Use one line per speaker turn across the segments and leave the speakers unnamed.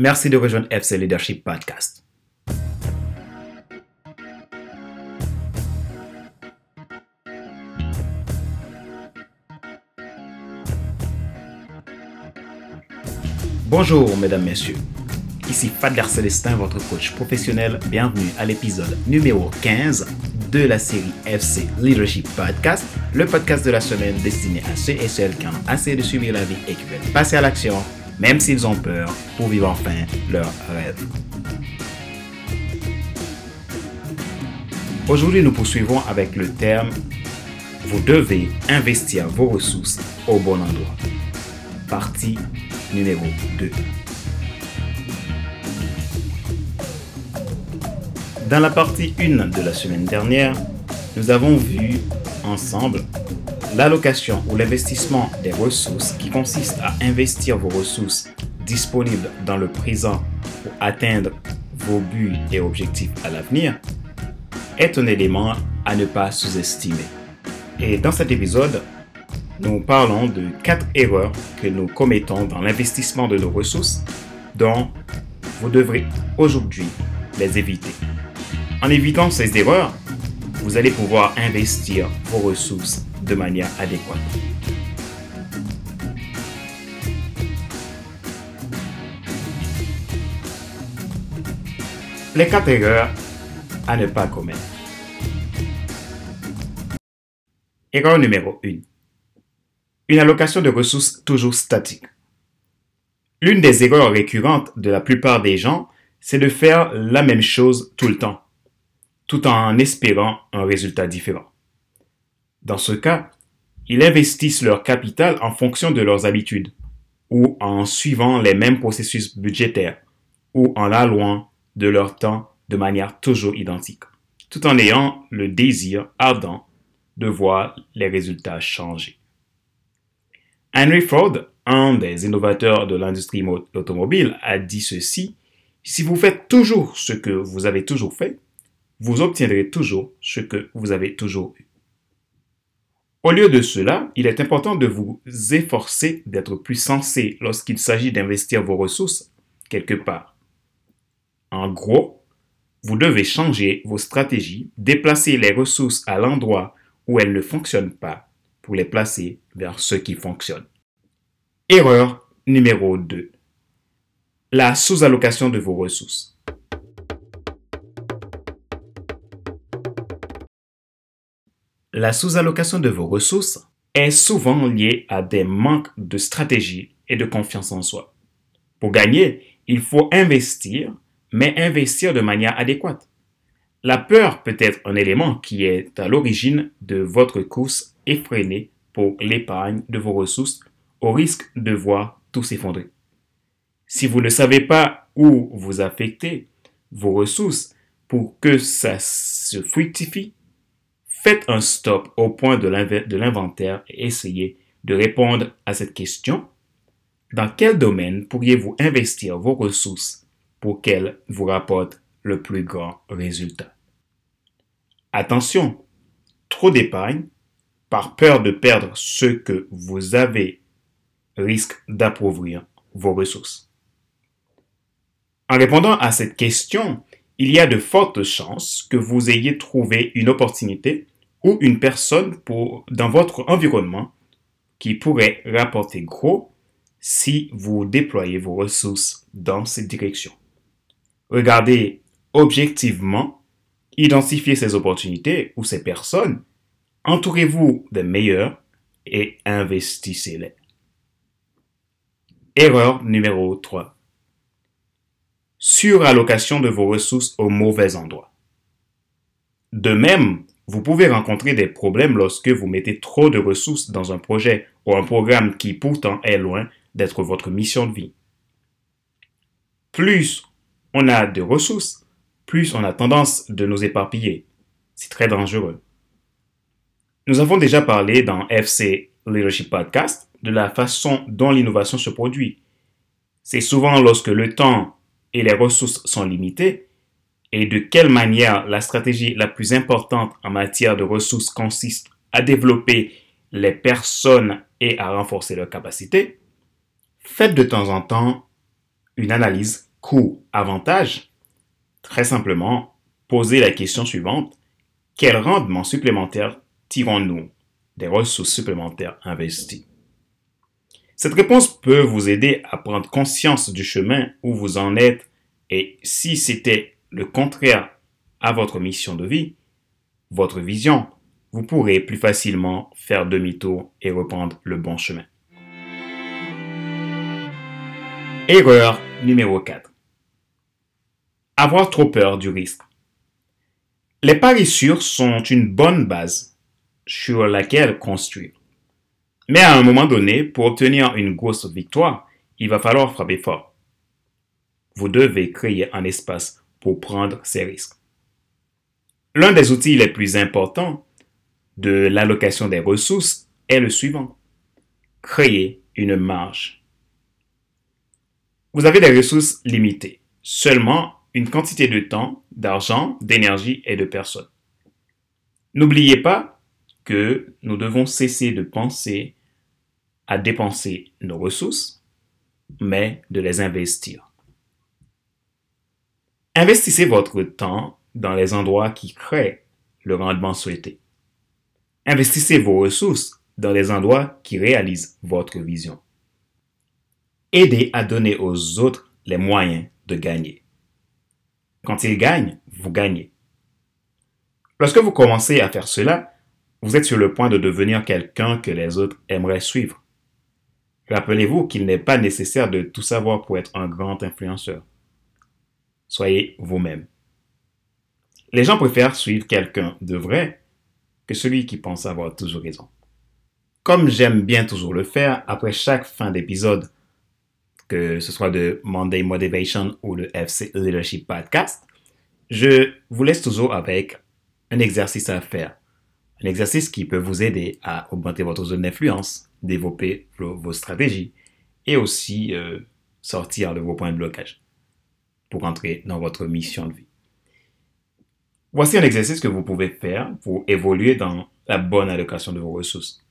Merci de rejoindre FC Leadership Podcast. Bonjour mesdames, messieurs. Ici Fadler Célestin, votre coach professionnel. Bienvenue à l'épisode numéro 15 de la série FC Leadership Podcast, le podcast de la semaine destiné à ceux et celles qui ont assez de subir la vie et qui veulent passer à l'action, même s'ils ont peur, pour vivre enfin leur rêve. Aujourd'hui, nous poursuivons avec le terme Vous devez investir vos ressources au bon endroit. Partie numéro 2. Dans la partie 1 de la semaine dernière, nous avons vu ensemble l'allocation ou l'investissement des ressources qui consiste à investir vos ressources disponibles dans le présent pour atteindre vos buts et objectifs à l'avenir est un élément à ne pas sous-estimer. Et dans cet épisode, nous parlons de quatre erreurs que nous commettons dans l'investissement de nos ressources dont vous devrez aujourd'hui les éviter. En évitant ces erreurs, vous allez pouvoir investir vos ressources de manière adéquate. Les quatre erreurs à ne pas commettre. Erreur numéro 1. Une allocation de ressources toujours statique. L'une des erreurs récurrentes de la plupart des gens, c'est de faire la même chose tout le temps tout en espérant un résultat différent. Dans ce cas, ils investissent leur capital en fonction de leurs habitudes, ou en suivant les mêmes processus budgétaires, ou en allouant de leur temps de manière toujours identique, tout en ayant le désir ardent de voir les résultats changer. Henry Ford, un des innovateurs de l'industrie automobile, a dit ceci, si vous faites toujours ce que vous avez toujours fait, vous obtiendrez toujours ce que vous avez toujours eu. Au lieu de cela, il est important de vous efforcer d'être plus sensé lorsqu'il s'agit d'investir vos ressources quelque part. En gros, vous devez changer vos stratégies, déplacer les ressources à l'endroit où elles ne fonctionnent pas pour les placer vers ce qui fonctionne. Erreur numéro 2. La sous-allocation de vos ressources. La sous-allocation de vos ressources est souvent liée à des manques de stratégie et de confiance en soi. Pour gagner, il faut investir, mais investir de manière adéquate. La peur peut être un élément qui est à l'origine de votre course effrénée pour l'épargne de vos ressources au risque de voir tout s'effondrer. Si vous ne savez pas où vous affectez vos ressources pour que ça se fructifie, Faites un stop au point de l'inventaire et essayez de répondre à cette question. Dans quel domaine pourriez-vous investir vos ressources pour qu'elles vous rapportent le plus grand résultat? Attention, trop d'épargne, par peur de perdre ce que vous avez, risque d'appauvrir vos ressources. En répondant à cette question, il y a de fortes chances que vous ayez trouvé une opportunité ou une personne pour, dans votre environnement qui pourrait rapporter gros si vous déployez vos ressources dans cette direction. Regardez objectivement, identifiez ces opportunités ou ces personnes, entourez-vous des meilleurs et investissez-les. Erreur numéro 3 surallocation de vos ressources au mauvais endroit. De même, vous pouvez rencontrer des problèmes lorsque vous mettez trop de ressources dans un projet ou un programme qui pourtant est loin d'être votre mission de vie. Plus on a de ressources, plus on a tendance de nous éparpiller. C'est très dangereux. Nous avons déjà parlé dans FC Leadership Podcast de la façon dont l'innovation se produit. C'est souvent lorsque le temps et les ressources sont limitées, et de quelle manière la stratégie la plus importante en matière de ressources consiste à développer les personnes et à renforcer leurs capacités, faites de temps en temps une analyse coût, avantage Très simplement, posez la question suivante. Quel rendement supplémentaire tirons-nous des ressources supplémentaires investies? Cette réponse peut vous aider à prendre conscience du chemin où vous en êtes et si c'était le contraire à votre mission de vie, votre vision, vous pourrez plus facilement faire demi-tour et reprendre le bon chemin. Erreur numéro 4. Avoir trop peur du risque. Les paris sûrs sont une bonne base sur laquelle construire. Mais à un moment donné, pour obtenir une grosse victoire, il va falloir frapper fort. Vous devez créer un espace pour prendre ces risques. L'un des outils les plus importants de l'allocation des ressources est le suivant. Créer une marge vous avez des ressources limitées, seulement une quantité de temps, d'argent, d'énergie et de personnes. N'oubliez pas que nous devons cesser de penser à dépenser nos ressources, mais de les investir. Investissez votre temps dans les endroits qui créent le rendement souhaité. Investissez vos ressources dans les endroits qui réalisent votre vision. Aidez à donner aux autres les moyens de gagner. Quand ils gagnent, vous gagnez. Lorsque vous commencez à faire cela, vous êtes sur le point de devenir quelqu'un que les autres aimeraient suivre. Rappelez-vous qu'il n'est pas nécessaire de tout savoir pour être un grand influenceur. Soyez vous-même. Les gens préfèrent suivre quelqu'un de vrai que celui qui pense avoir toujours raison. Comme j'aime bien toujours le faire, après chaque fin d'épisode, que ce soit de Monday Motivation ou le FC Leadership Podcast, je vous laisse toujours avec un exercice à faire. Un exercice qui peut vous aider à augmenter votre zone d'influence, développer vos, stratégies et aussi euh, sortir de vos points de blocage pour entrer dans votre mission de vie. Voici un exercice que vous pouvez faire pour évoluer dans la bonne allocation de vos ressources.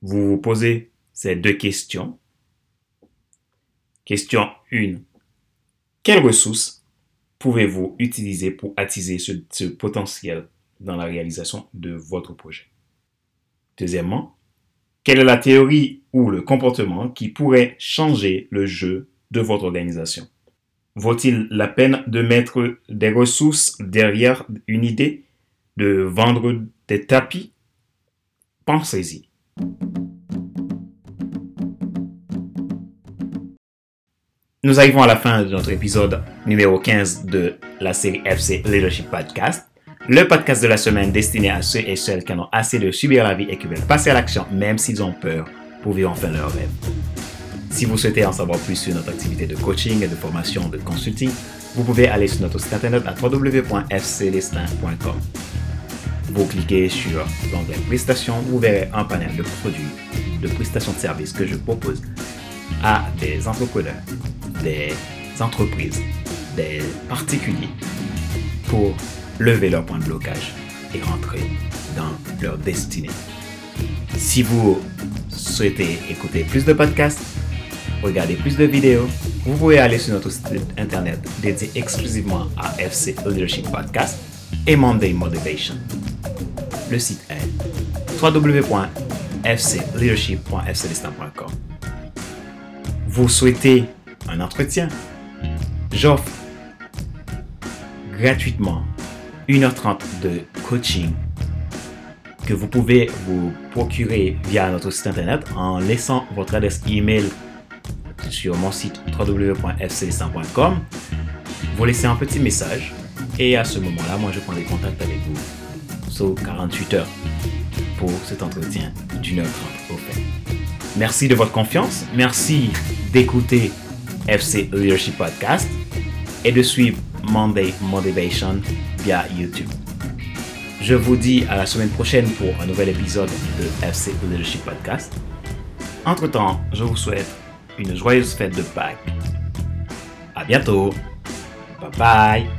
Vous vous posez ces deux questions Question 1. Quelles ressources pouvez-vous utiliser pour attiser ce, potentiel dans la réalisation de votre projet? Deuxièmement, quelle est la théorie ou le comportement qui pourrait changer le jeu de votre organisation Vaut-il la peine de mettre des ressources derrière une idée, de vendre des tapis? Pensez-y. Nous arrivons à la fin de notre épisode numéro 15 de la série FC Leadership Podcast, le podcast de la semaine destiné à ceux et celles qui en ont assez de subir la vie et qui veulent passer à l'action même s'ils ont peur pour vivre enfin leur rêve. Si vous souhaitez en savoir plus sur notre activité de coaching et de formation de consulting, vous pouvez aller sur notre site internet à www.fcdestin.com. Vous cliquez sur l'onglet prestations, vous verrez un panel de produits, de prestations de services que je propose à des entrepreneurs des entreprises, des particuliers pour lever leur point de blocage et rentrer dans leur destinée. Si vous souhaitez écouter plus de podcasts, regarder plus de vidéos, vous pouvez aller sur notre site internet dédié exclusivement à FC Leadership Podcast et Monday Motivation. Le site est www.fcleadership.fclistan.com. Vous souhaitez un entretien, j'offre gratuitement 1h30 de coaching que vous pouvez vous procurer via notre site internet en laissant votre adresse email sur mon site www.fc100.com. Vous laissez un petit message et à ce moment-là, moi je prendrai contact avec vous sous 48 heures pour cet entretien d'une heure trente Merci de votre confiance. Merci d'écouter FC Leadership Podcast et de suivre Monday Motivation via YouTube. Je vous dis à la semaine prochaine pour un nouvel épisode de FC Leadership Podcast. Entre-temps, je vous souhaite une joyeuse fête de Pâques. À bientôt. Bye bye.